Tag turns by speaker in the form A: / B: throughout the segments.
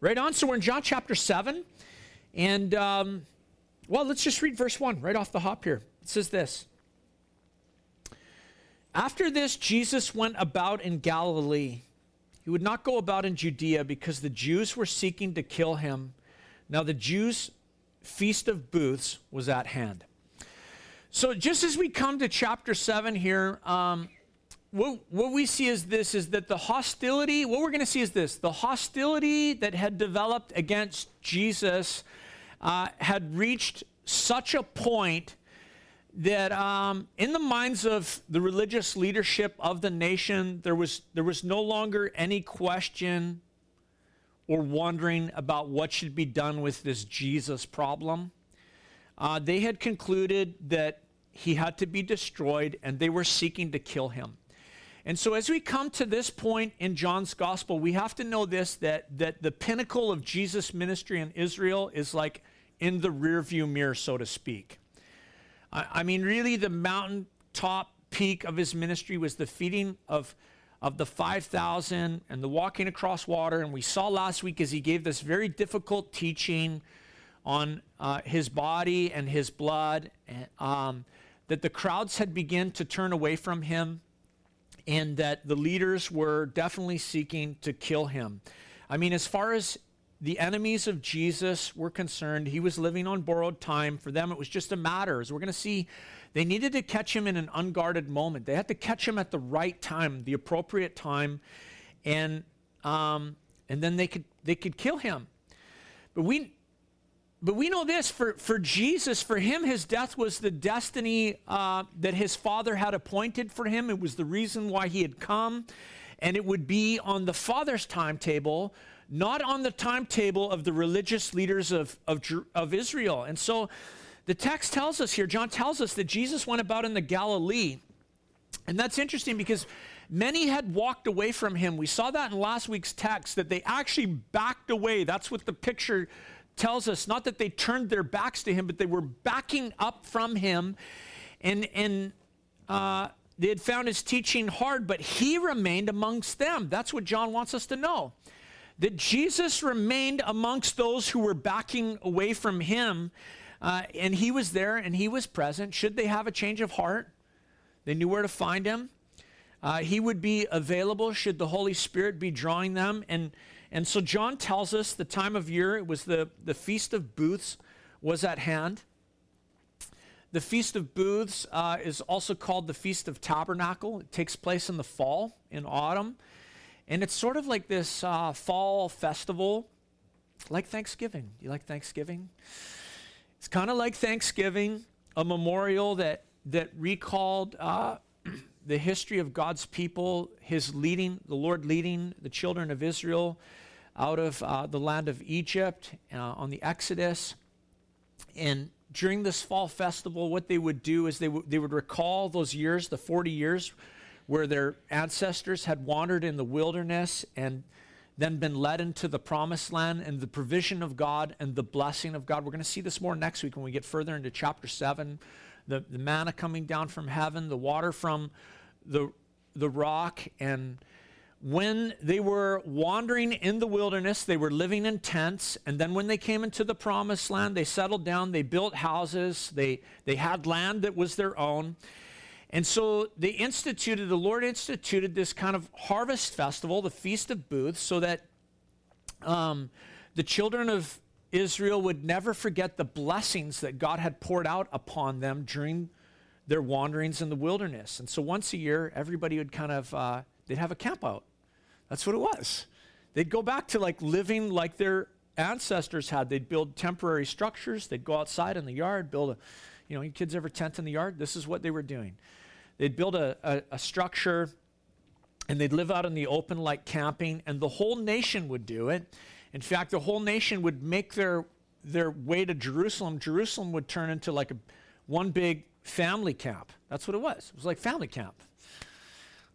A: right on. So we're in John chapter 7. And, um, well, let's just read verse 1 right off the hop here. It says this After this, Jesus went about in Galilee. He would not go about in Judea because the Jews were seeking to kill him. Now, the Jews' feast of booths was at hand. So, just as we come to chapter 7 here, um, what, what we see is this is that the hostility, what we're going to see is this the hostility that had developed against Jesus uh, had reached such a point that um, in the minds of the religious leadership of the nation, there was, there was no longer any question or wondering about what should be done with this Jesus problem. Uh, they had concluded that he had to be destroyed and they were seeking to kill him. And so, as we come to this point in John's gospel, we have to know this that, that the pinnacle of Jesus' ministry in Israel is like in the rearview mirror, so to speak. I, I mean, really, the mountaintop peak of his ministry was the feeding of, of the 5,000 and the walking across water. And we saw last week as he gave this very difficult teaching on uh, his body and his blood um, that the crowds had begun to turn away from him and that the leaders were definitely seeking to kill him. I mean, as far as the enemies of Jesus were concerned, he was living on borrowed time. For them, it was just a matter, as we're going to see, they needed to catch him in an unguarded moment. They had to catch him at the right time, the appropriate time, and um, and then they could they could kill him. But we but we know this for, for Jesus, for him, his death was the destiny uh, that his father had appointed for him. It was the reason why he had come. And it would be on the father's timetable, not on the timetable of the religious leaders of, of, of Israel. And so the text tells us here, John tells us that Jesus went about in the Galilee. And that's interesting because many had walked away from him. We saw that in last week's text, that they actually backed away. That's what the picture tells us not that they turned their backs to him, but they were backing up from him. And, and uh, they had found his teaching hard, but he remained amongst them. That's what John wants us to know. That Jesus remained amongst those who were backing away from him, uh, and he was there and he was present. Should they have a change of heart, they knew where to find him. Uh, he would be available should the Holy Spirit be drawing them. And and so John tells us the time of year, it was the, the Feast of Booths was at hand. The Feast of Booths uh, is also called the Feast of Tabernacle. It takes place in the fall, in autumn. And it's sort of like this uh, fall festival, like Thanksgiving. You like Thanksgiving? It's kind of like Thanksgiving, a memorial that, that recalled uh, the history of God's people, his leading, the Lord leading the children of Israel out of uh, the land of Egypt uh, on the Exodus. And during this fall festival, what they would do is they, w- they would recall those years, the 40 years, where their ancestors had wandered in the wilderness and then been led into the promised land and the provision of God and the blessing of God. We're going to see this more next week when we get further into chapter 7. The, the manna coming down from heaven, the water from the, the rock. And when they were wandering in the wilderness, they were living in tents. And then when they came into the promised land, they settled down, they built houses, they, they had land that was their own. And so they instituted, the Lord instituted this kind of harvest festival, the Feast of Booths, so that um, the children of Israel would never forget the blessings that God had poured out upon them during their wanderings in the wilderness. And so once a year, everybody would kind of, uh, they'd have a camp out. That's what it was. They'd go back to like living like their ancestors had. They'd build temporary structures. They'd go outside in the yard, build a, you know, you kids ever tent in the yard? This is what they were doing. They'd build a, a, a structure and they'd live out in the open like camping, and the whole nation would do it. In fact, the whole nation would make their, their way to Jerusalem. Jerusalem would turn into like a, one big family camp. That's what it was. It was like family camp.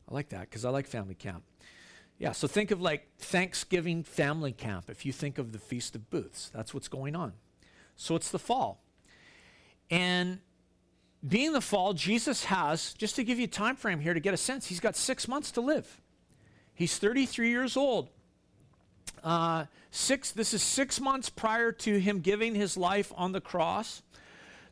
A: I like that because I like family camp. Yeah, so think of like Thanksgiving family camp if you think of the Feast of Booths. That's what's going on. So it's the fall. And being the fall, Jesus has, just to give you a time frame here to get a sense, he's got six months to live. He's 33 years old. Uh, six, this is six months prior to him giving his life on the cross.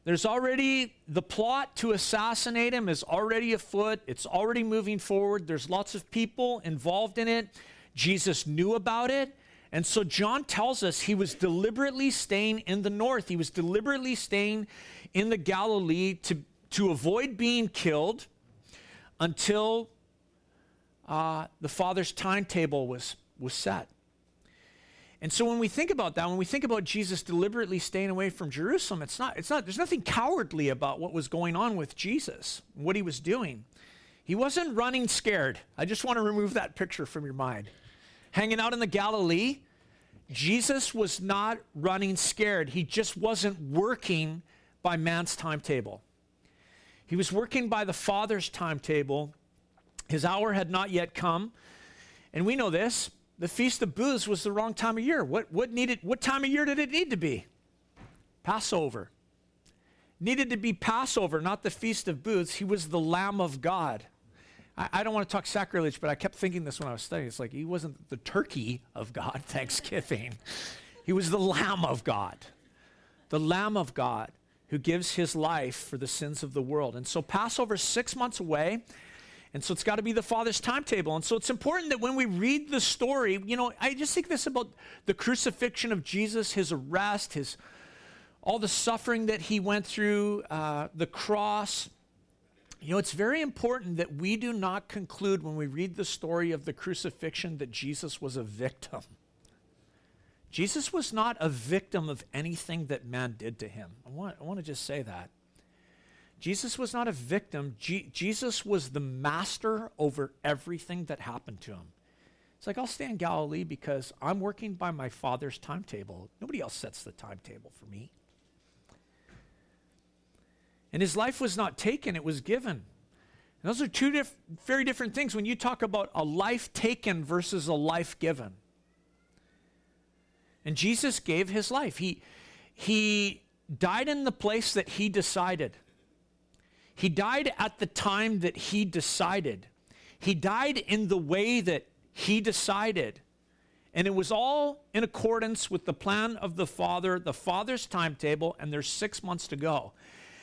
A: There's already the plot to assassinate him is already afoot. It's already moving forward. There's lots of people involved in it. Jesus knew about it. And so John tells us he was deliberately staying in the north. He was deliberately staying in the Galilee to, to avoid being killed until uh, the Father's timetable was, was set. And so when we think about that, when we think about Jesus deliberately staying away from Jerusalem, it's not, it's not, there's nothing cowardly about what was going on with Jesus, what he was doing. He wasn't running scared. I just want to remove that picture from your mind hanging out in the Galilee, Jesus was not running scared. He just wasn't working by man's timetable. He was working by the Father's timetable. His hour had not yet come. And we know this. The Feast of Booths was the wrong time of year. What, what, needed, what time of year did it need to be? Passover. Needed to be Passover, not the Feast of Booths. He was the Lamb of God. I, I don't want to talk sacrilege, but I kept thinking this when I was studying. It's like he wasn't the turkey of God, Thanksgiving. he was the Lamb of God, the Lamb of God who gives his life for the sins of the world. And so Passover six months away. And so it's got to be the Father's timetable. And so it's important that when we read the story, you know, I just think this about the crucifixion of Jesus, his arrest, his all the suffering that he went through, uh, the cross, you know, it's very important that we do not conclude when we read the story of the crucifixion that Jesus was a victim. Jesus was not a victim of anything that man did to him. I want, I want to just say that. Jesus was not a victim. Jesus was the master over everything that happened to him. It's like, I'll stay in Galilee because I'm working by my father's timetable. Nobody else sets the timetable for me. And his life was not taken, it was given. And those are two diff- very different things when you talk about a life taken versus a life given. And Jesus gave his life. He, he died in the place that he decided. He died at the time that he decided. He died in the way that he decided. And it was all in accordance with the plan of the Father, the Father's timetable, and there's six months to go.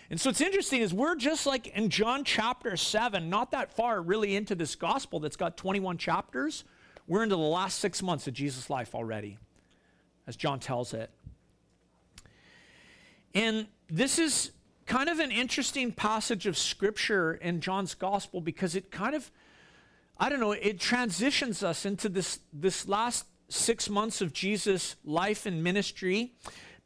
A: And so it's interesting is we're just like in John chapter 7, not that far really into this gospel that's got 21 chapters. We're into the last six months of Jesus' life already, as John tells it. And this is kind of an interesting passage of scripture in John's gospel because it kind of, I don't know, it transitions us into this, this last six months of Jesus' life and ministry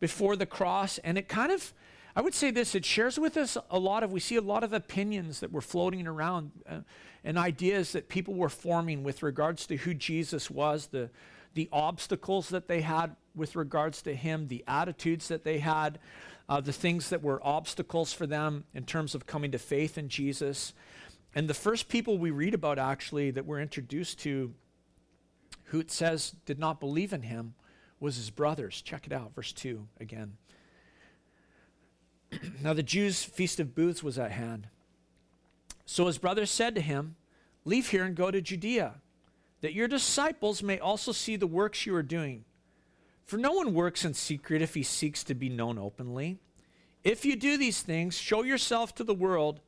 A: before the cross. And it kind of, I would say this it shares with us a lot of, we see a lot of opinions that were floating around uh, and ideas that people were forming with regards to who Jesus was, the, the obstacles that they had with regards to him, the attitudes that they had, uh, the things that were obstacles for them in terms of coming to faith in Jesus. And the first people we read about actually that we're introduced to who it says did not believe in him was his brothers. Check it out, verse 2 again. now the Jews' feast of booths was at hand. So his brothers said to him, Leave here and go to Judea, that your disciples may also see the works you are doing. For no one works in secret if he seeks to be known openly. If you do these things, show yourself to the world,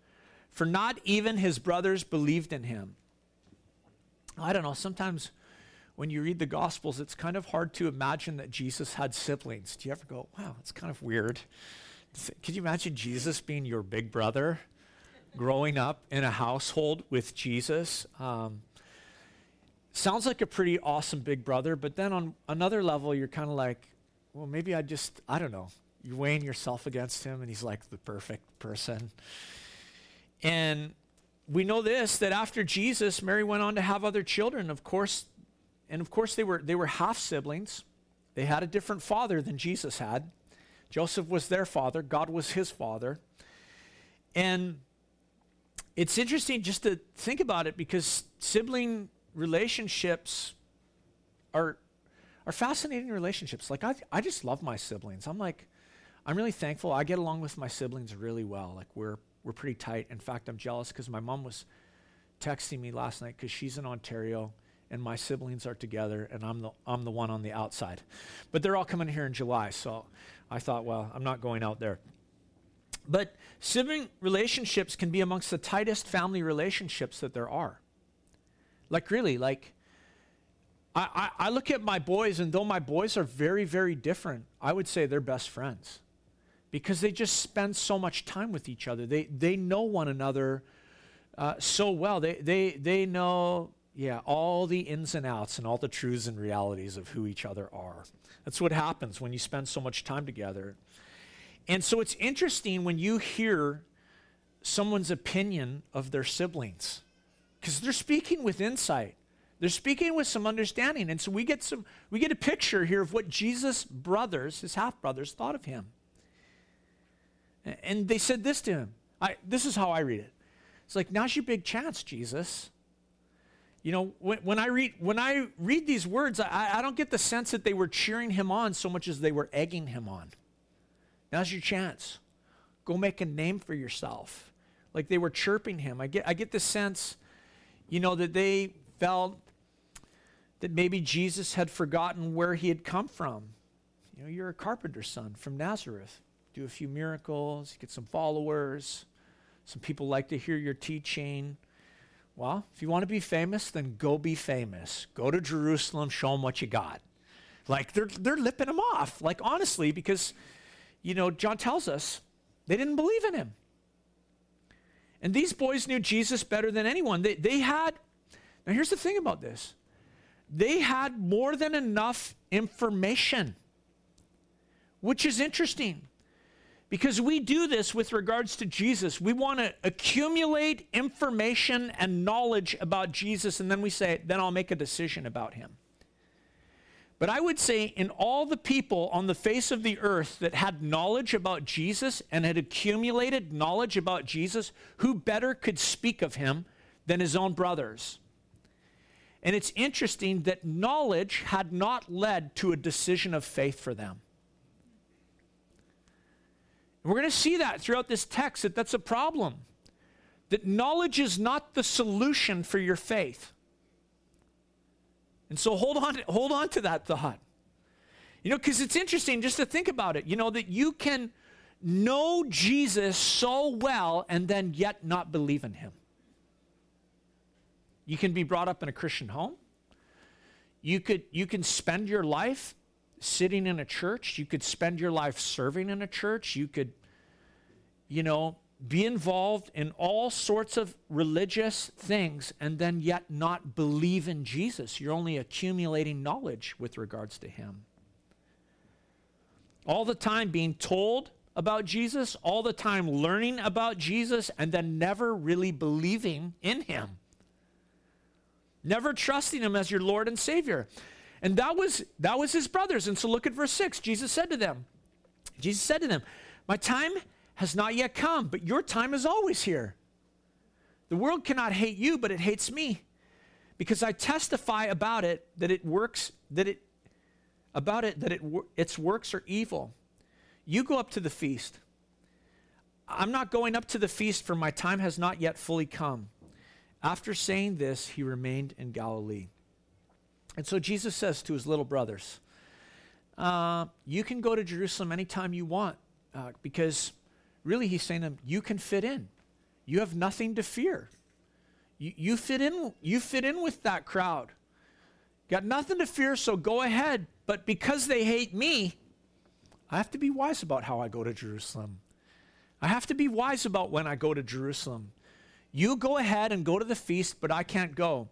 A: for not even his brothers believed in him. I don't know, sometimes when you read the Gospels, it's kind of hard to imagine that Jesus had siblings. Do you ever go, wow, it's kind of weird? Could you imagine Jesus being your big brother, growing up in a household with Jesus? Um, sounds like a pretty awesome big brother, but then on another level, you're kind of like, well, maybe I just, I don't know. You're weighing yourself against him, and he's like the perfect person. And we know this that after Jesus, Mary went on to have other children. Of course, and of course they were they were half siblings. They had a different father than Jesus had. Joseph was their father, God was his father. And it's interesting just to think about it because sibling relationships are are fascinating relationships. Like I I just love my siblings. I'm like I'm really thankful. I get along with my siblings really well. Like we're we're pretty tight. In fact, I'm jealous because my mom was texting me last night because she's in Ontario and my siblings are together, and I'm the, I'm the one on the outside. But they're all coming here in July, so I thought, well, I'm not going out there. But sibling relationships can be amongst the tightest family relationships that there are. Like, really, like, I, I, I, look at my boys, and though my boys are very, very different, I would say they're best friends because they just spend so much time with each other. They, they know one another uh, so well. They, they, they know, yeah, all the ins and outs and all the truths and realities of who each other are. That's what happens when you spend so much time together. And so it's interesting when you hear someone's opinion of their siblings because they're speaking with insight. They're speaking with some understanding. And so we get some we get a picture here of what Jesus' brothers, his half brothers, thought of him. And they said this to him. I, this is how I read it. It's like, now's your big chance, Jesus. You know, when, when, I, read, when I read these words, I, I don't get the sense that they were cheering him on so much as they were egging him on. Now's your chance. Go make a name for yourself. Like they were chirping him. I get, I get the sense, you know, that they felt that maybe Jesus had forgotten where he had come from. You know, you're a carpenter's son from Nazareth. Do a few miracles, get some followers. Some people like to hear your teaching. Well, if you want to be famous, then go be famous. Go to Jerusalem, show them what you got. Like they're, they're lipping him off, like honestly, because you know, John tells us they didn't believe in him. And these boys knew Jesus better than anyone. They, they had, now here's the thing about this they had more than enough information, which is interesting because we do this with regards to Jesus. We want to accumulate information and knowledge about Jesus, and then we say, then I'll make a decision about him. But I would say, in all the people on the face of the earth that had knowledge about Jesus and had accumulated knowledge about Jesus, who better could speak of him than his own brothers? And it's interesting that knowledge had not led to a decision of faith for them. And we're going to see that throughout this text that that's a problem. That knowledge is not the solution for your faith. And so hold on, hold on to that thought. You know, because it's interesting just to think about it, you know, that you can know Jesus so well and then yet not believe in him. You can be brought up in a Christian home. You could you can spend your life sitting in a church. You could spend your life serving in a church. You could, you know, be involved in all sorts of religious things and then yet not believe in Jesus. You're only accumulating knowledge with regards to him. All the time being told about Jesus, all the time learning about Jesus, and then never really believing in him. Never trusting him as your Lord and Savior. And that was that was his brothers. And so look at verse 6. Jesus said to them, Jesus said to them, My time has not yet come, but your time is always here. The world cannot hate you, but it hates me because I testify about it that it works that it about it that it its works are evil. You go up to the feast. I'm not going up to the feast for my time has not yet fully come. After saying this, he remained in Galilee. And so Jesus says to his little brothers, uh, You can go to Jerusalem anytime you want uh, because really he's saying to them, you can fit in. You have nothing to fear. You, you fit in, you fit in with that crowd. Got nothing to fear, so go ahead. But because they hate me, I have to be wise about how I go to Jerusalem. I have to be wise about when I go to Jerusalem. You go ahead and go to the feast, but I can't go.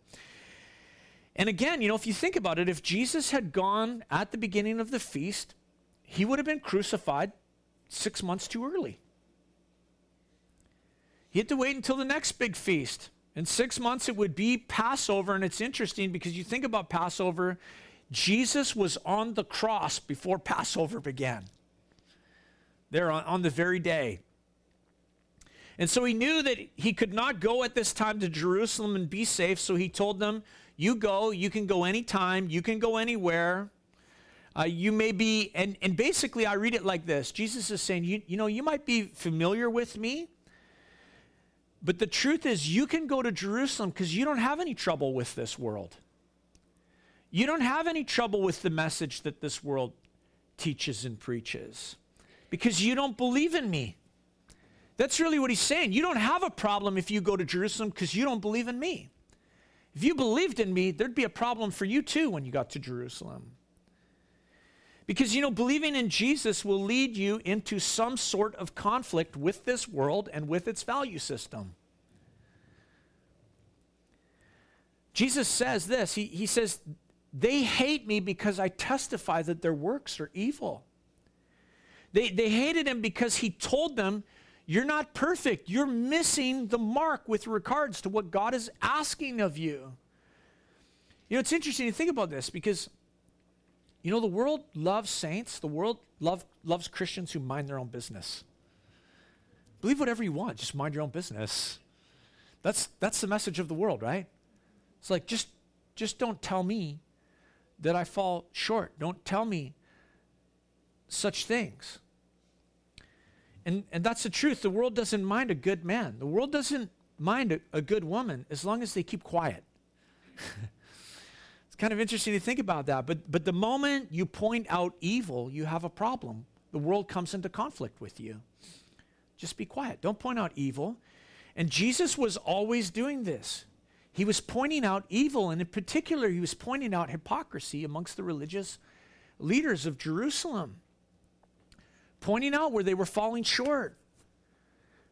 A: And again, you know, if you think about it, if Jesus had gone at the beginning of the feast, he would have been crucified six months too early. He had to wait until the next big feast. In six months, it would be Passover. And it's interesting because you think about Passover, Jesus was on the cross before Passover began, there on, on the very day. And so he knew that he could not go at this time to Jerusalem and be safe. So he told them, You go, you can go anytime, you can go anywhere. Uh, you may be, and, and basically, I read it like this Jesus is saying, you, you know, you might be familiar with me, but the truth is, you can go to Jerusalem because you don't have any trouble with this world. You don't have any trouble with the message that this world teaches and preaches because you don't believe in me. That's really what he's saying. You don't have a problem if you go to Jerusalem because you don't believe in me. If you believed in me, there'd be a problem for you too when you got to Jerusalem. Because, you know, believing in Jesus will lead you into some sort of conflict with this world and with its value system. Jesus says this He, he says, They hate me because I testify that their works are evil. They, they hated him because he told them, You're not perfect. You're missing the mark with regards to what God is asking of you. You know, it's interesting to think about this because, you know, the world loves saints, the world love, loves Christians who mind their own business. Believe whatever you want, just mind your own business. That's, that's the message of the world, right? It's like, just, just don't tell me that I fall short. Don't tell me such things. And, and that's the truth. The world doesn't mind a good man, the world doesn't mind a, a good woman as long as they keep quiet. kind of interesting to think about that. But, but the moment you point out evil, you have a problem. The world comes into conflict with you. Just be quiet. Don't point out evil. And Jesus was always doing this. He was pointing out evil, and in particular, he was pointing out hypocrisy amongst the religious leaders of Jerusalem pointing out where they were falling short,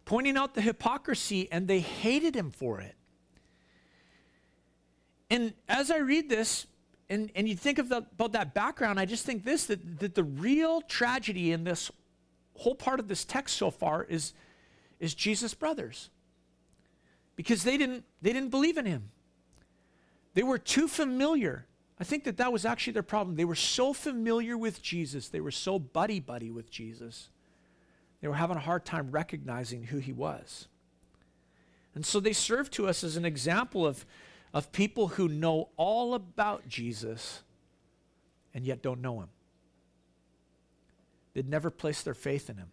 A: pointing out the hypocrisy, and they hated him for it. And as I read this, and, and you think of the, about that background, I just think this that, that the real tragedy in this whole part of this text so far is, is Jesus' brothers. Because they didn't, they didn't believe in him. They were too familiar I think that that was actually their problem. They were so familiar with Jesus, they were so buddy buddy with Jesus, they were having a hard time recognizing who he was. And so they serve to us as an example of, of people who know all about Jesus and yet don't know him. They'd never placed their faith in him.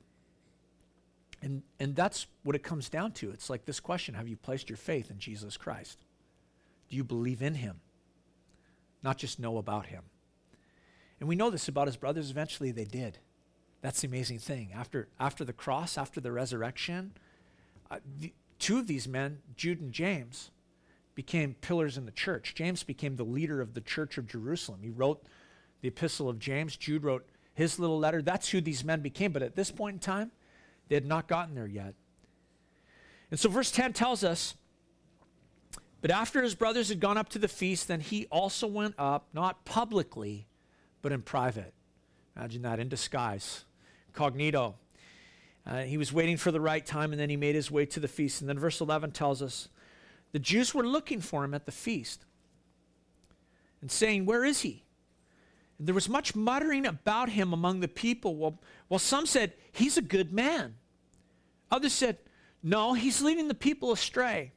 A: And, and that's what it comes down to. It's like this question Have you placed your faith in Jesus Christ? Do you believe in him? not just know about him. And we know this about his brothers. Eventually, they did. That's the amazing thing. After, after the cross, after the resurrection, uh, the, two of these men, Jude and James, became pillars in the church. James became the leader of the church of Jerusalem. He wrote the epistle of James. Jude wrote his little letter. That's who these men became. But at this point in time, they had not gotten there yet. And so, verse 10 tells us but after his brothers had gone up to the feast, then he also went up, not publicly, but in private. Imagine that, in disguise, cognito. Uh, he was waiting for the right time, and then he made his way to the feast. And then verse 11 tells us the Jews were looking for him at the feast and saying, Where is he? And there was much muttering about him among the people. While, while some said, He's a good man. Others said, No, he's leading the people astray.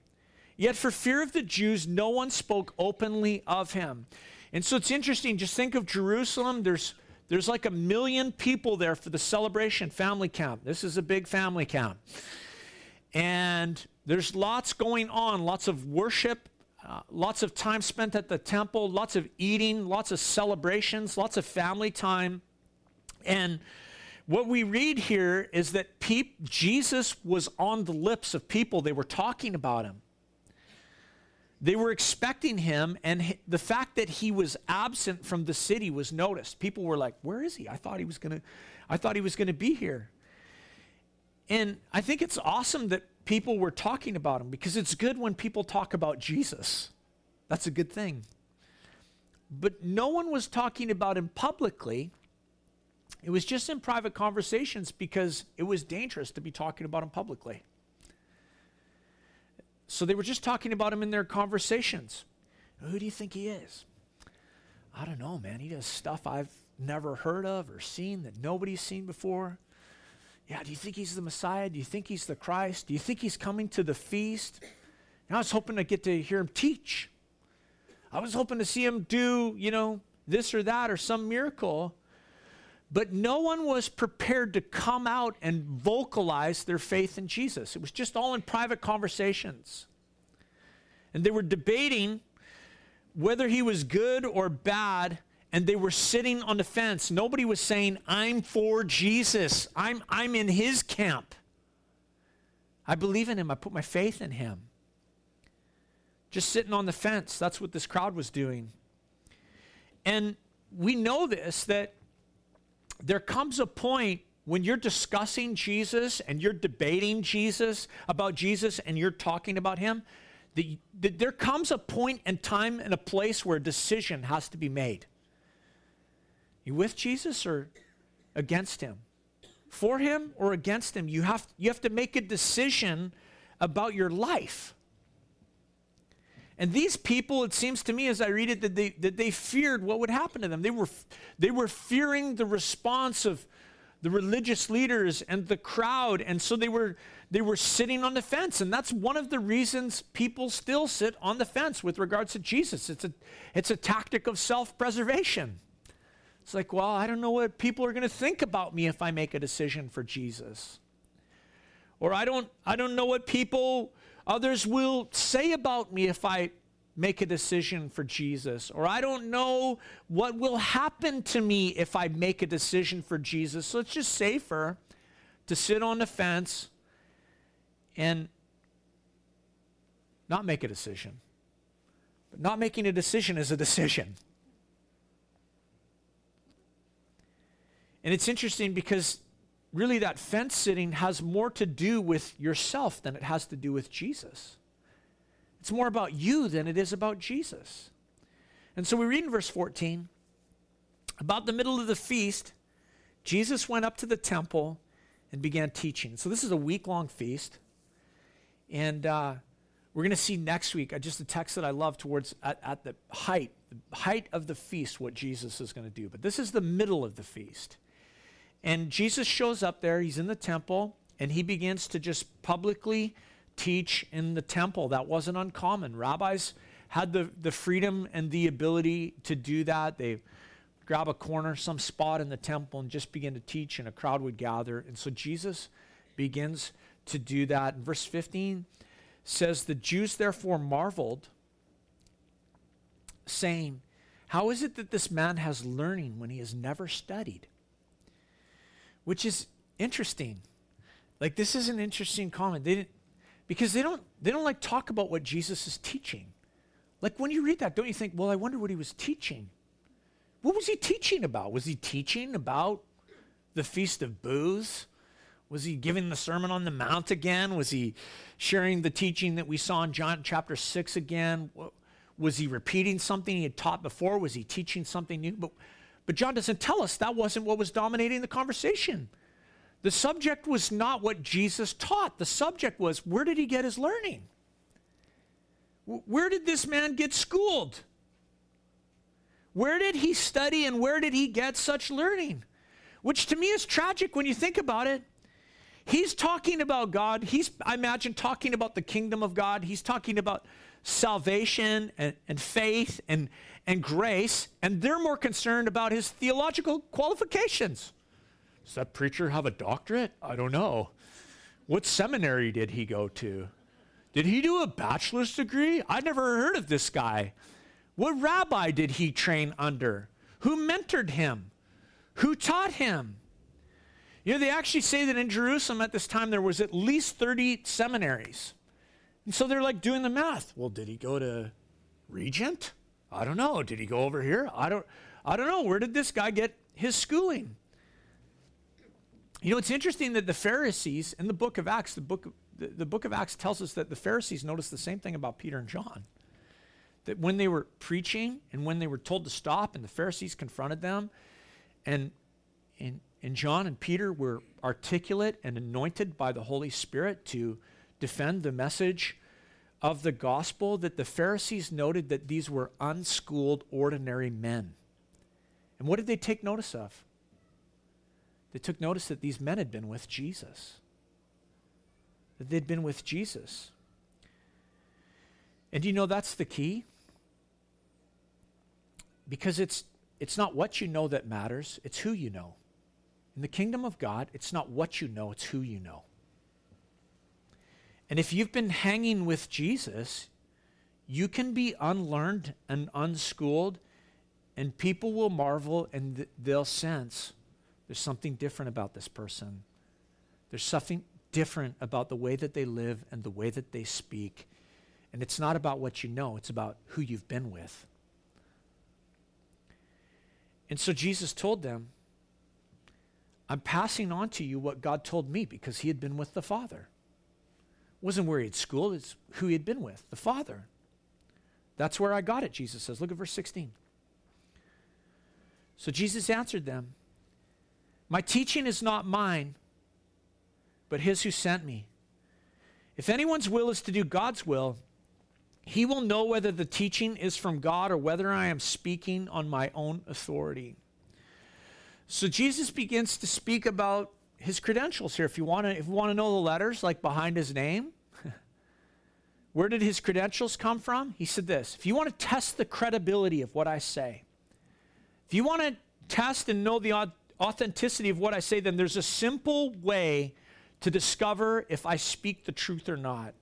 A: Yet for fear of the Jews, no one spoke openly of him. And so it's interesting, just think of Jerusalem. There's there's like a million people there for the celebration family count. This is a big family count. And there's lots going on, lots of worship, uh, lots of time spent at the temple, lots of eating, lots of celebrations, lots of family time. And what we read here is that Jesus was on the lips of people. They were talking about him. They were expecting him, and the fact that he was absent from the city was noticed. People were like, "Where is he? I thought he was gonna, I thought he was gonna be here." And I think it's awesome that people were talking about him because it's good when people talk about Jesus. That's a good thing. But no one was talking about him publicly. It was just in private conversations because it was dangerous to be talking about him publicly. So they were just talking about him in their conversations. Who do you think he is? I don't know, man. He does stuff I've never heard of or seen that nobody's seen before. Yeah, do you think he's the Messiah? Do you think he's the Christ? Do you think he's coming to the feast? And I was hoping to get to hear him teach. I was hoping to see him do, you know, this or that or some miracle. But no one was prepared to come out and vocalize their faith in Jesus. It was just all in private conversations. And they were debating whether he was good or bad, and they were sitting on the fence. Nobody was saying, I'm for Jesus. I'm, I'm in his camp. I believe in him. I put my faith in him. Just sitting on the fence. That's what this crowd was doing. And we know this that there comes a point when you're discussing Jesus and you're debating Jesus about Jesus and you're talking about him, that, there comes a point and time and a place where a decision has to be made. You with Jesus or against him? For him or against him? You have, you have to make a decision about your life. And these people, it seems to me as I read it, that they, that they feared what would happen to them. They were, they were fearing the response of the religious leaders and the crowd. And so they were, they were sitting on the fence. And that's one of the reasons people still sit on the fence with regards to Jesus. It's a, it's a tactic of self preservation. It's like, well, I don't know what people are going to think about me if I make a decision for Jesus. Or I don't, I don't know what people others will say about me if I make a decision for Jesus. Or I don't know what will happen to me if I make a decision for Jesus. So it's just safer to sit on the fence and not make a decision. But not making a decision is a decision. And it's interesting because really that fence sitting has more to do with yourself than it has to do with Jesus. It's more about you than it is about Jesus. And so we read in verse 14 about the middle of the feast, Jesus went up to the temple and began teaching. So this is a week long feast. And uh, we're going to see next week uh, just a text that I love towards at, at the height, the height of the feast, what Jesus is going to do. But this is the middle of the feast. And Jesus shows up there, he's in the temple, and he begins to just publicly teach in the temple. That wasn't uncommon. Rabbis had the, the freedom and the ability to do that. They grab a corner, some spot in the temple, and just begin to teach, and a crowd would gather. And so Jesus begins to do that. And verse 15 says, The Jews therefore marveled, saying, How is it that this man has learning when he has never studied? Which is interesting. Like this is an interesting comment. They didn't because they don't they don't like talk about what Jesus is teaching. Like when you read that, don't you think, well, I wonder what he was teaching? What was he teaching about? Was he teaching about the Feast of Booths? Was he giving the Sermon on the Mount again? Was he sharing the teaching that we saw in John chapter 6 again? Was he repeating something he had taught before? Was he teaching something new? But but John doesn't tell us that wasn't what was dominating the conversation. The subject was not what Jesus taught. The subject was where did he get his learning? Where did this man get schooled? Where did he study and where did he get such learning? Which to me is tragic when you think about it. He's talking about God. He's, I imagine, talking about the kingdom of God. He's talking about salvation and, and faith and, and grace, and they're more concerned about his theological qualifications. Does that preacher have a doctorate? I don't know. What seminary did he go to? Did he do a bachelor's degree? I never heard of this guy. What rabbi did he train under? Who mentored him? Who taught him? You know, they actually say that in Jerusalem at this time there was at least 30 seminaries. And so they're like doing the math. Well, did he go to Regent? I don't know. Did he go over here? I don't I don't know. Where did this guy get his schooling? You know, it's interesting that the Pharisees in the book of Acts, the book of, the, the book of Acts tells us that the Pharisees noticed the same thing about Peter and John. That when they were preaching and when they were told to stop and the Pharisees confronted them and and, and John and Peter were articulate and anointed by the Holy Spirit to defend the message of the gospel that the Pharisees noted that these were unschooled, ordinary men. And what did they take notice of? They took notice that these men had been with Jesus, that they'd been with Jesus. And you know that's the key? Because it's, it's not what you know that matters, it's who you know. In the kingdom of God, it's not what you know, it's who you know. And if you've been hanging with Jesus, you can be unlearned and unschooled, and people will marvel and th- they'll sense there's something different about this person. There's something different about the way that they live and the way that they speak. And it's not about what you know, it's about who you've been with. And so Jesus told them, I'm passing on to you what God told me because he had been with the Father. Wasn't where he had schooled, it's who he had been with, the Father. That's where I got it, Jesus says. Look at verse 16. So Jesus answered them, My teaching is not mine, but his who sent me. If anyone's will is to do God's will, he will know whether the teaching is from God or whether I am speaking on my own authority. So Jesus begins to speak about his credentials here. If you want to, if you want to know the letters like behind his name, where did his credentials come from? He said this: If you want to test the credibility of what I say, if you want to test and know the authenticity of what I say, then there's a simple way to discover if I speak the truth or not.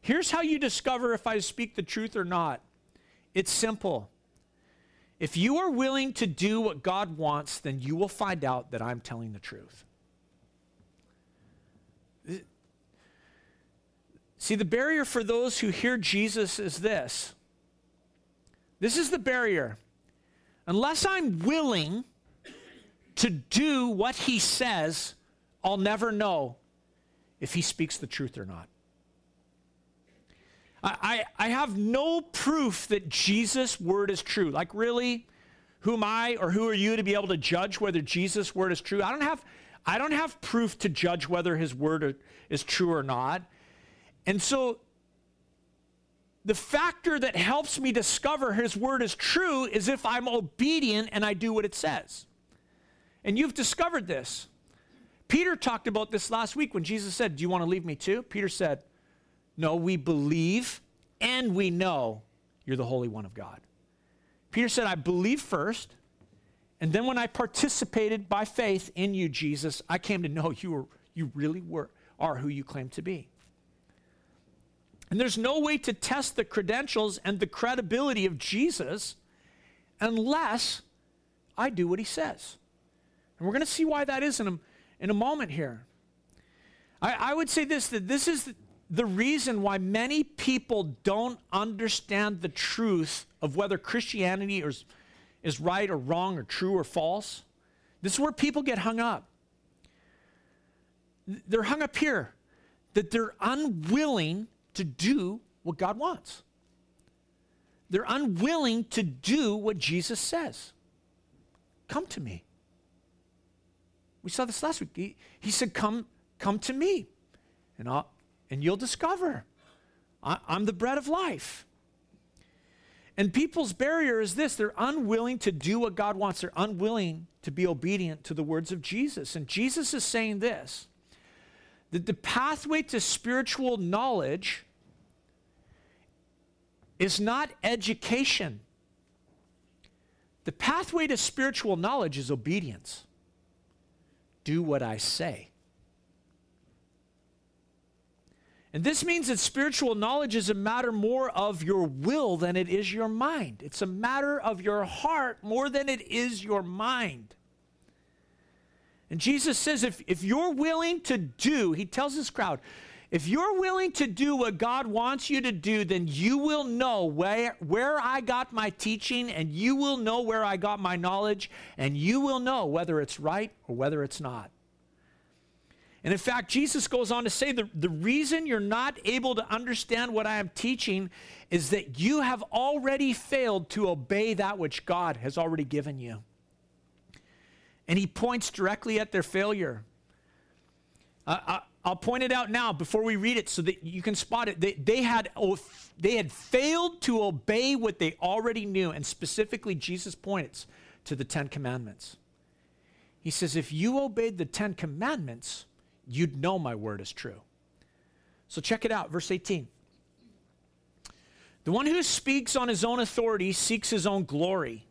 A: Here's how you discover if I speak the truth or not. It's simple. If you are willing to do what God wants, then you will find out that I'm telling the truth. See, the barrier for those who hear Jesus is this. This is the barrier. Unless I'm willing to do what he says, I'll never know if he speaks the truth or not. I, I, have no proof that Jesus' word is true. Like, really? Who am I or who are you to be able to judge whether Jesus' word is true? I don't have, I don't have proof to judge whether his word is true or not. And so, the factor that helps me discover his word is true is if I'm obedient and I do what it says. And you've discovered this. Peter talked about this last week when Jesus said, Do you want to leave me too? Peter said, no, we believe and we know you're the Holy One of God. Peter said, I believe first, and then when I participated by faith in you, Jesus, I came to know you were you really were are who you claim to be. And there's no way to test the credentials and the credibility of Jesus unless I do what he says. And we're going to see why that is in a, in a moment here. I, I would say this that this is the reason why many people don't understand the truth of whether Christianity is, is right or wrong or true or false. This is where people get hung up. They're hung up here that they're unwilling to do what God wants. They're unwilling to do what Jesus says. Come to me. We saw this last week. He, he said, Come, come to me, and I'll, and you'll discover I, I'm the bread of life. And people's barrier is this they're unwilling to do what God wants, they're unwilling to be obedient to the words of Jesus. And Jesus is saying this that the pathway to spiritual knowledge is not education. The pathway to spiritual knowledge is obedience. Do what I say. And this means that spiritual knowledge is a matter more of your will than it is your mind. It's a matter of your heart more than it is your mind. And Jesus says, if, if you're willing to do, he tells this crowd, if you're willing to do what God wants you to do, then you will know where, where I got my teaching, and you will know where I got my knowledge, and you will know whether it's right or whether it's not. And in fact, Jesus goes on to say the, the reason you're not able to understand what I am teaching is that you have already failed to obey that which God has already given you. And he points directly at their failure. Uh, I, I'll point it out now before we read it so that you can spot it. They, they, had, they had failed to obey what they already knew, and specifically, Jesus points to the Ten Commandments. He says, If you obeyed the Ten Commandments, you'd know my word is true. So check it out, verse 18. The one who speaks on his own authority seeks his own glory.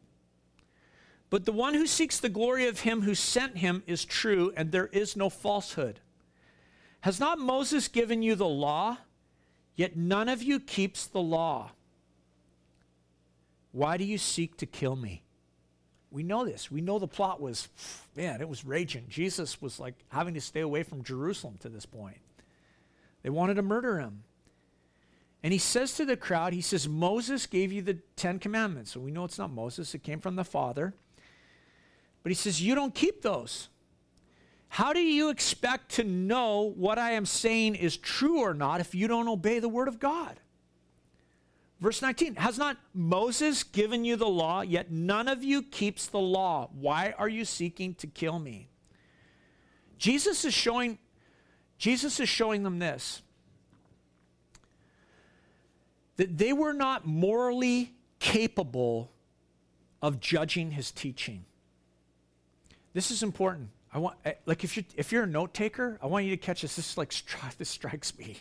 A: But the one who seeks the glory of him who sent him is true, and there is no falsehood. Has not Moses given you the law? Yet none of you keeps the law. Why do you seek to kill me? We know this. We know the plot was, man, it was raging. Jesus was like having to stay away from Jerusalem to this point. They wanted to murder him. And he says to the crowd, he says, Moses gave you the Ten Commandments. So we know it's not Moses, it came from the Father. But he says, You don't keep those. How do you expect to know what I am saying is true or not if you don't obey the word of God? Verse 19 Has not Moses given you the law, yet none of you keeps the law? Why are you seeking to kill me? Jesus is showing, Jesus is showing them this that they were not morally capable of judging his teaching. This is important. I want, eh, like, if you're, if you're a note taker, I want you to catch this. This, like, this strikes me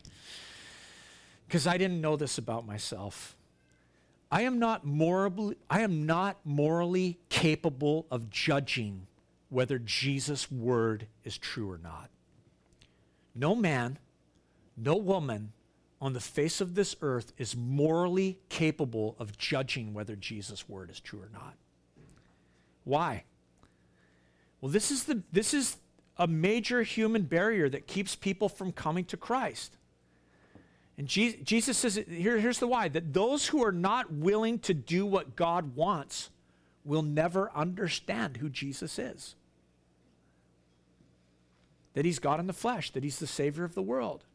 A: because I didn't know this about myself. I am not morally, I am not morally capable of judging whether Jesus' word is true or not. No man, no woman on the face of this earth is morally capable of judging whether Jesus' word is true or not. Why? Well, this is the this is a major human barrier that keeps people from coming to Christ. And Jesus says, here, here's the why that those who are not willing to do what God wants will never understand who Jesus is. That he's God in the flesh, that he's the Savior of the world.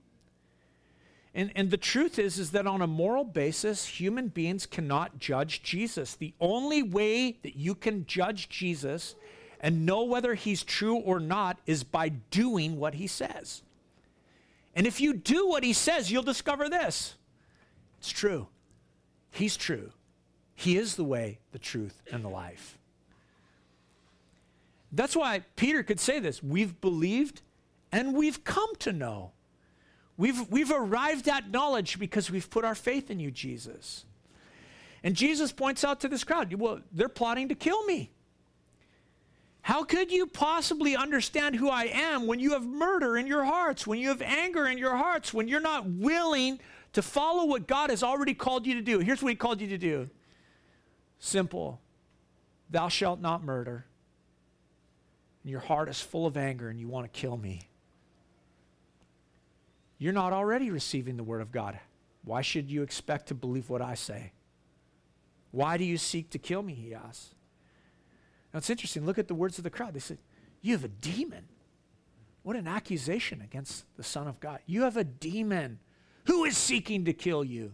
A: And, and the truth is, is that on a moral basis, human beings cannot judge Jesus. The only way that you can judge Jesus and know whether he's true or not is by doing what he says. And if you do what he says, you'll discover this it's true. He's true. He is the way, the truth, and the life. That's why Peter could say this we've believed and we've come to know. We've, we've arrived at knowledge because we've put our faith in you, Jesus. And Jesus points out to this crowd, well, they're plotting to kill me. How could you possibly understand who I am when you have murder in your hearts, when you have anger in your hearts, when you're not willing to follow what God has already called you to do? Here's what He called you to do simple Thou shalt not murder. And your heart is full of anger and you want to kill me. You're not already receiving the Word of God. Why should you expect to believe what I say? Why do you seek to kill me? He asks. Now it's interesting. Look at the words of the crowd. They said, You have a demon. What an accusation against the Son of God. You have a demon. Who is seeking to kill you?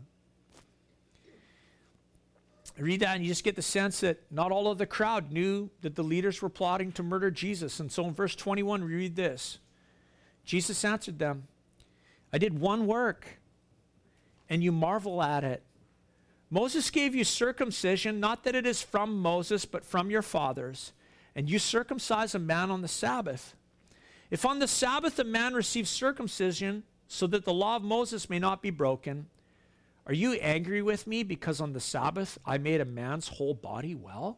A: I read that and you just get the sense that not all of the crowd knew that the leaders were plotting to murder Jesus. And so in verse 21, we read this Jesus answered them, I did one work, and you marvel at it. Moses gave you circumcision, not that it is from Moses, but from your fathers, and you circumcise a man on the Sabbath. If on the Sabbath a man receives circumcision, so that the law of Moses may not be broken, are you angry with me because on the Sabbath I made a man's whole body well?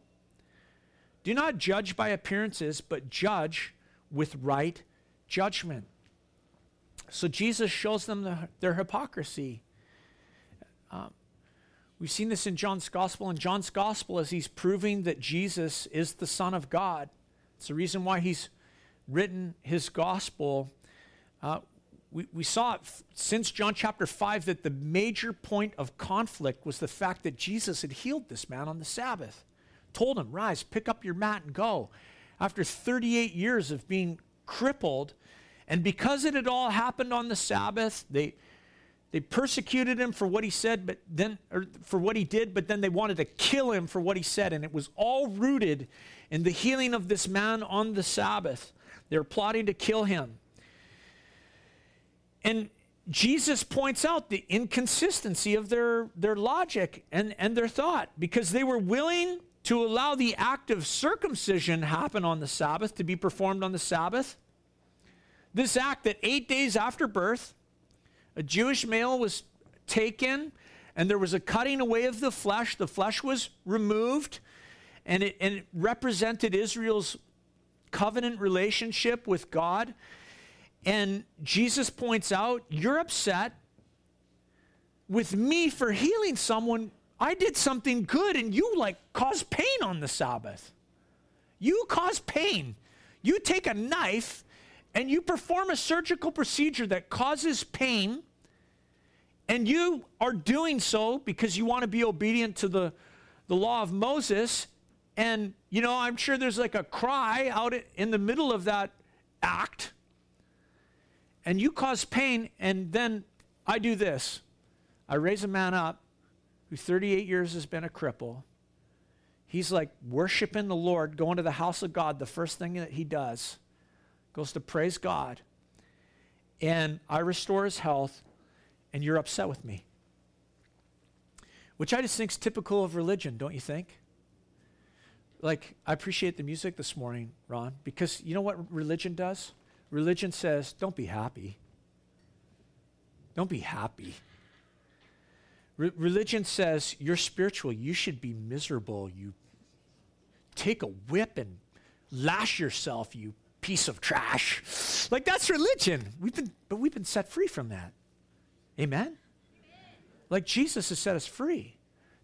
A: Do not judge by appearances, but judge with right judgment. So Jesus shows them the, their hypocrisy. Um, We've seen this in John's gospel. In John's gospel, as he's proving that Jesus is the Son of God, it's the reason why he's written his gospel. Uh, we, we saw f- since John chapter 5 that the major point of conflict was the fact that Jesus had healed this man on the Sabbath. Told him, Rise, pick up your mat and go. After 38 years of being crippled, and because it had all happened on the Sabbath, they, they persecuted him for what he said, but then, or for what he did, but then they wanted to kill him for what he said. And it was all rooted in the healing of this man on the Sabbath. They were plotting to kill him. And Jesus points out the inconsistency of their, their logic and, and their thought because they were willing to allow the act of circumcision happen on the Sabbath, to be performed on the Sabbath. This act that eight days after birth, a Jewish male was taken and there was a cutting away of the flesh. The flesh was removed and it, and it represented Israel's covenant relationship with God. And Jesus points out, You're upset with me for healing someone, I did something good and you like cause pain on the Sabbath. You cause pain. You take a knife and you perform a surgical procedure that causes pain, and you are doing so because you want to be obedient to the, the law of Moses. And, you know, I'm sure there's like a cry out in the middle of that act. And you cause pain, and then I do this I raise a man up who 38 years has been a cripple He's like worshiping the Lord, going to the house of God. The first thing that he does goes to praise God. And I restore his health, and you're upset with me. Which I just think is typical of religion, don't you think? Like, I appreciate the music this morning, Ron, because you know what religion does? Religion says, don't be happy. Don't be happy. Re- religion says, you're spiritual. You should be miserable, you take a whip and lash yourself, you piece of trash. Like that's religion. We've been, but we've been set free from that. Amen? Like Jesus has set us free.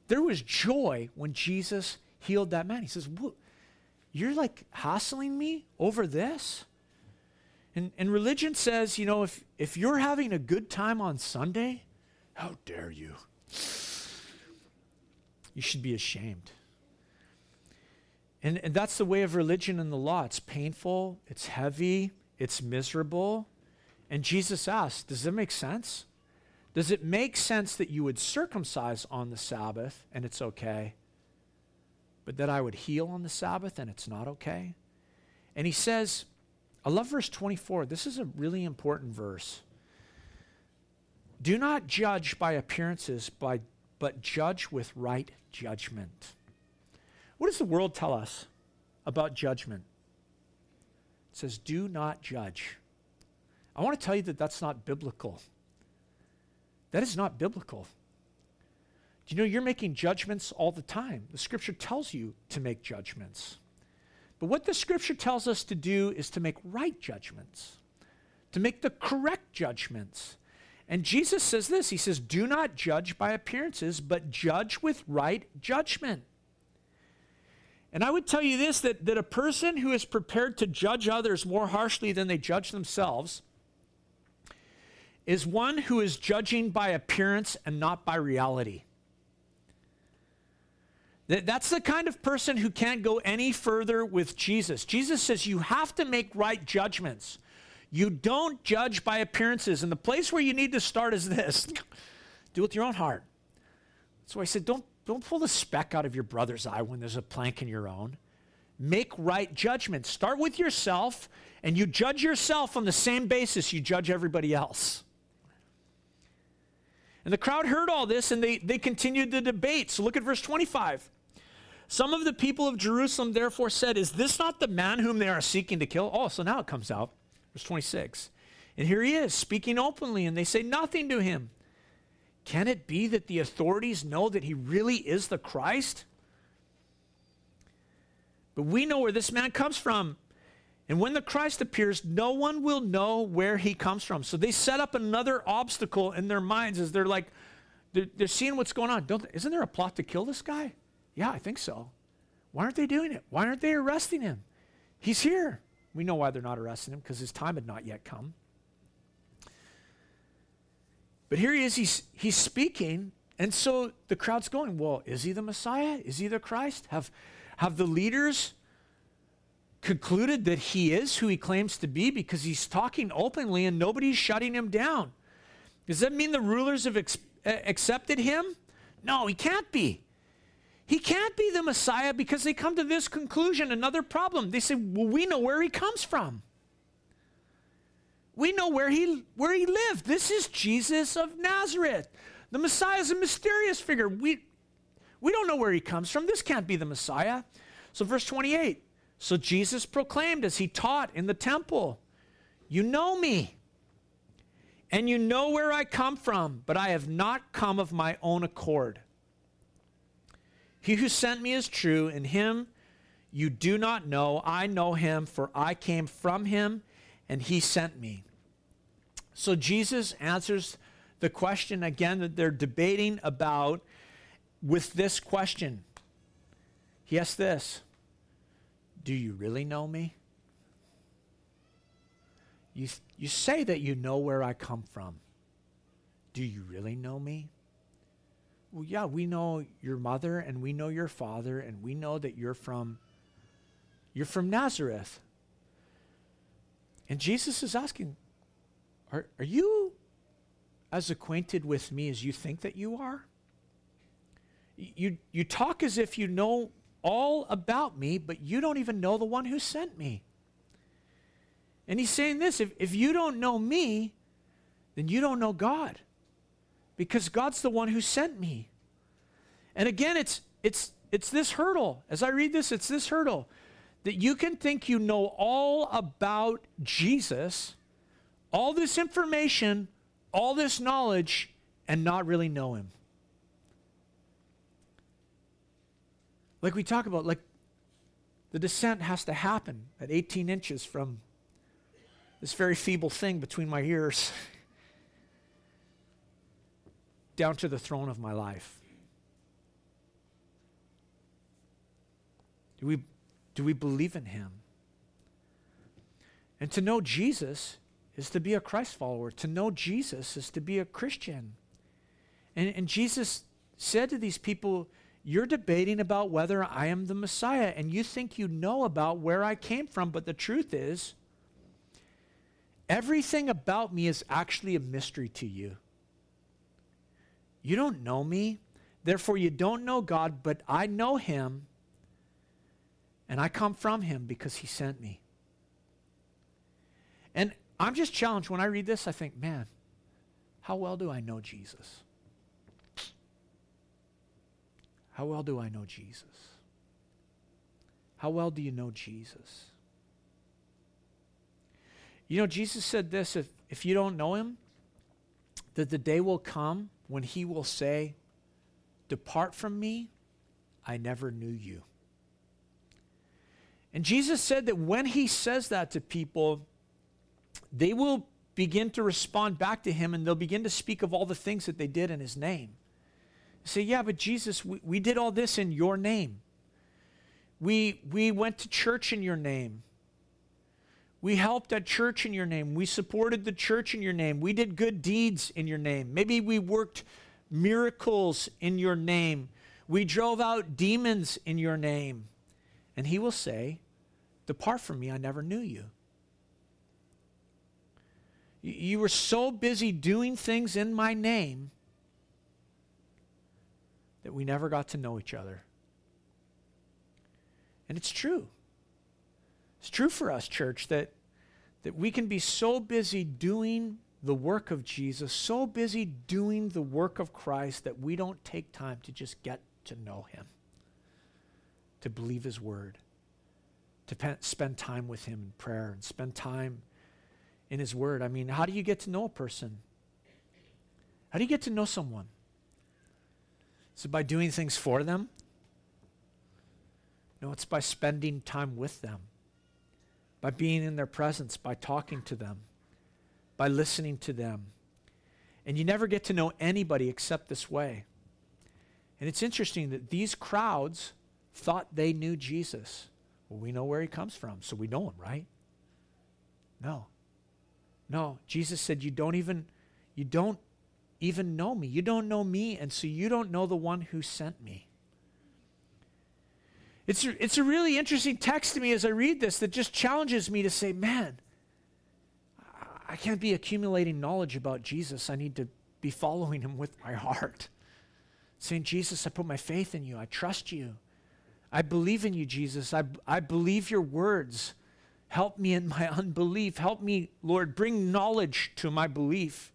A: There was joy when Jesus healed that man. He says, You're like hassling me over this? And, and religion says, you know, if, if you're having a good time on Sunday, how dare you? You should be ashamed. And, and that's the way of religion and the law. It's painful, it's heavy, it's miserable. And Jesus asked, Does it make sense? Does it make sense that you would circumcise on the Sabbath and it's okay, but that I would heal on the Sabbath and it's not okay? And he says, I love verse 24. This is a really important verse. Do not judge by appearances, by, but judge with right judgment. What does the world tell us about judgment? It says, do not judge. I want to tell you that that's not biblical. That is not biblical. Do you know you're making judgments all the time? The scripture tells you to make judgments. But what the scripture tells us to do is to make right judgments, to make the correct judgments. And Jesus says this He says, Do not judge by appearances, but judge with right judgment. And I would tell you this that, that a person who is prepared to judge others more harshly than they judge themselves is one who is judging by appearance and not by reality. That, That's the kind of person who can't go any further with Jesus. Jesus says you have to make right judgments. You don't judge by appearances. And the place where you need to start is this do it with your own heart. So I said, don't, don't pull the speck out of your brother's eye when there's a plank in your own. Make right judgment. Start with yourself, and you judge yourself on the same basis you judge everybody else. And the crowd heard all this and they, they continued the debate. So look at verse 25. Some of the people of Jerusalem therefore said, Is this not the man whom they are seeking to kill? Oh, so now it comes out. Verse 26. And here he is, speaking openly, and they say nothing to him. Can it be that the authorities know that he really is the Christ? But we know where this man comes from. And when the Christ appears, no one will know where he comes from. So they set up another obstacle in their minds as they're like, they're, they're seeing what's going on. Don't, isn't there a plot to kill this guy? Yeah, I think so. Why aren't they doing it? Why aren't they arresting him? He's here. We know why they're not arresting him because his time had not yet come. But here he is, he's, he's speaking. And so the crowd's going, well, is he the Messiah? Is he the Christ? Have, have the leaders concluded that he is who he claims to be because he's talking openly and nobody's shutting him down? Does that mean the rulers have ex- uh, accepted him? No, he can't be. He can't be the Messiah because they come to this conclusion. Another problem. They say, well, we know where he comes from. We know where he, where he lived. This is Jesus of Nazareth. The Messiah is a mysterious figure. We, we don't know where he comes from. This can't be the Messiah. So, verse 28 So Jesus proclaimed as he taught in the temple, You know me, and you know where I come from, but I have not come of my own accord. He who sent me is true, and him you do not know. I know him, for I came from him, and he sent me. So Jesus answers the question again that they're debating about with this question. He asks this Do you really know me? You, you say that you know where I come from. Do you really know me? Well, yeah, we know your mother and we know your father and we know that you're from you're from Nazareth. And Jesus is asking, are, are you as acquainted with me as you think that you are? You, you talk as if you know all about me, but you don't even know the one who sent me. And he's saying this if, if you don't know me, then you don't know God. Because God's the one who sent me. And again, it's it's it's this hurdle. As I read this, it's this hurdle that you can think you know all about Jesus, all this information, all this knowledge, and not really know him. Like we talk about, like the descent has to happen at 18 inches from this very feeble thing between my ears down to the throne of my life. Do we, do we believe in him? And to know Jesus is to be a Christ follower. To know Jesus is to be a Christian. And, and Jesus said to these people, You're debating about whether I am the Messiah, and you think you know about where I came from, but the truth is, everything about me is actually a mystery to you. You don't know me, therefore, you don't know God, but I know him, and I come from him because he sent me. I'm just challenged when I read this, I think, man, how well do I know Jesus? How well do I know Jesus? How well do you know Jesus? You know, Jesus said this if, if you don't know him, that the day will come when he will say, Depart from me, I never knew you. And Jesus said that when he says that to people, they will begin to respond back to him and they'll begin to speak of all the things that they did in his name. Say, yeah, but Jesus, we, we did all this in your name. We, we went to church in your name. We helped at church in your name. We supported the church in your name. We did good deeds in your name. Maybe we worked miracles in your name. We drove out demons in your name. And he will say, Depart from me, I never knew you. You were so busy doing things in my name that we never got to know each other. And it's true. It's true for us, church, that, that we can be so busy doing the work of Jesus, so busy doing the work of Christ that we don't take time to just get to know him, to believe his word, to pe- spend time with him in prayer and spend time in His Word. I mean, how do you get to know a person? How do you get to know someone? Is it by doing things for them? No, it's by spending time with them, by being in their presence, by talking to them, by listening to them. And you never get to know anybody except this way. And it's interesting that these crowds thought they knew Jesus. Well, we know where he comes from, so we know him, right? No. No, Jesus said, You don't even, you don't even know me. You don't know me, and so you don't know the one who sent me. It's a, it's a really interesting text to me as I read this that just challenges me to say, man, I can't be accumulating knowledge about Jesus. I need to be following him with my heart. Saying, Jesus, I put my faith in you. I trust you. I believe in you, Jesus. I, I believe your words. Help me in my unbelief. Help me, Lord, bring knowledge to my belief.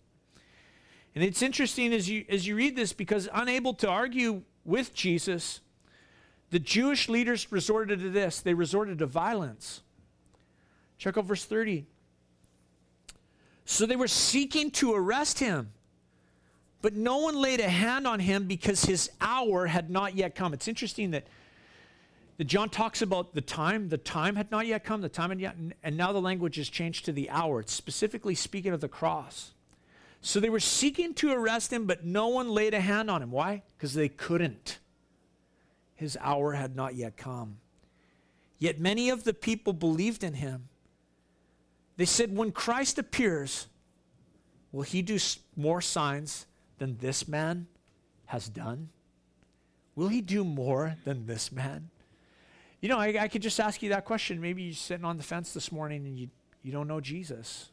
A: And it's interesting as you, as you read this because unable to argue with Jesus, the Jewish leaders resorted to this. They resorted to violence. Check out verse 30. So they were seeking to arrest him, but no one laid a hand on him because his hour had not yet come. It's interesting that that John talks about the time. The time had not yet come, the time had yet, and now the language has changed to the hour. It's specifically speaking of the cross. So they were seeking to arrest him, but no one laid a hand on him. Why? Because they couldn't. His hour had not yet come. Yet many of the people believed in him. They said, When Christ appears, will he do more signs than this man has done? Will he do more than this man? You know, I, I could just ask you that question. Maybe you're sitting on the fence this morning and you, you don't know Jesus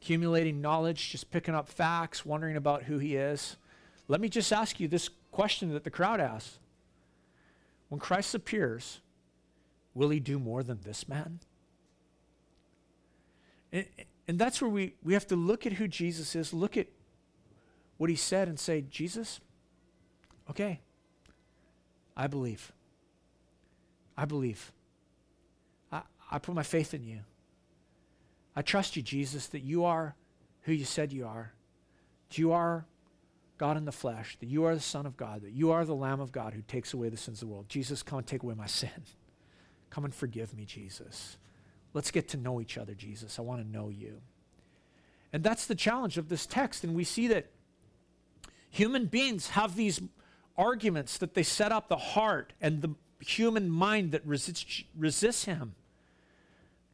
A: accumulating knowledge, just picking up facts, wondering about who he is. Let me just ask you this question that the crowd asks When Christ appears, will he do more than this man? And, and that's where we, we have to look at who Jesus is, look at what he said, and say, Jesus, okay, I believe. I believe. I, I put my faith in you. I trust you, Jesus, that you are who you said you are. That you are God in the flesh, that you are the Son of God, that you are the Lamb of God who takes away the sins of the world. Jesus, come and take away my sin. Come and forgive me, Jesus. Let's get to know each other, Jesus. I want to know you. And that's the challenge of this text. And we see that human beings have these arguments that they set up the heart and the human mind that resists, resists him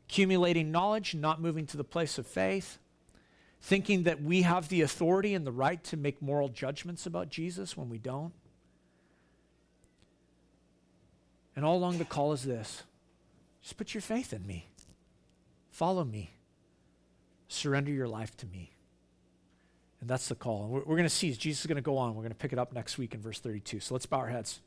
A: accumulating knowledge, not moving to the place of faith, thinking that we have the authority and the right to make moral judgments about Jesus when we don't. And all along the call is this just put your faith in me, follow me, surrender your life to me. And that's the call. And we're, we're going to see, Jesus is going to go on. We're going to pick it up next week in verse 32. So let's bow our heads.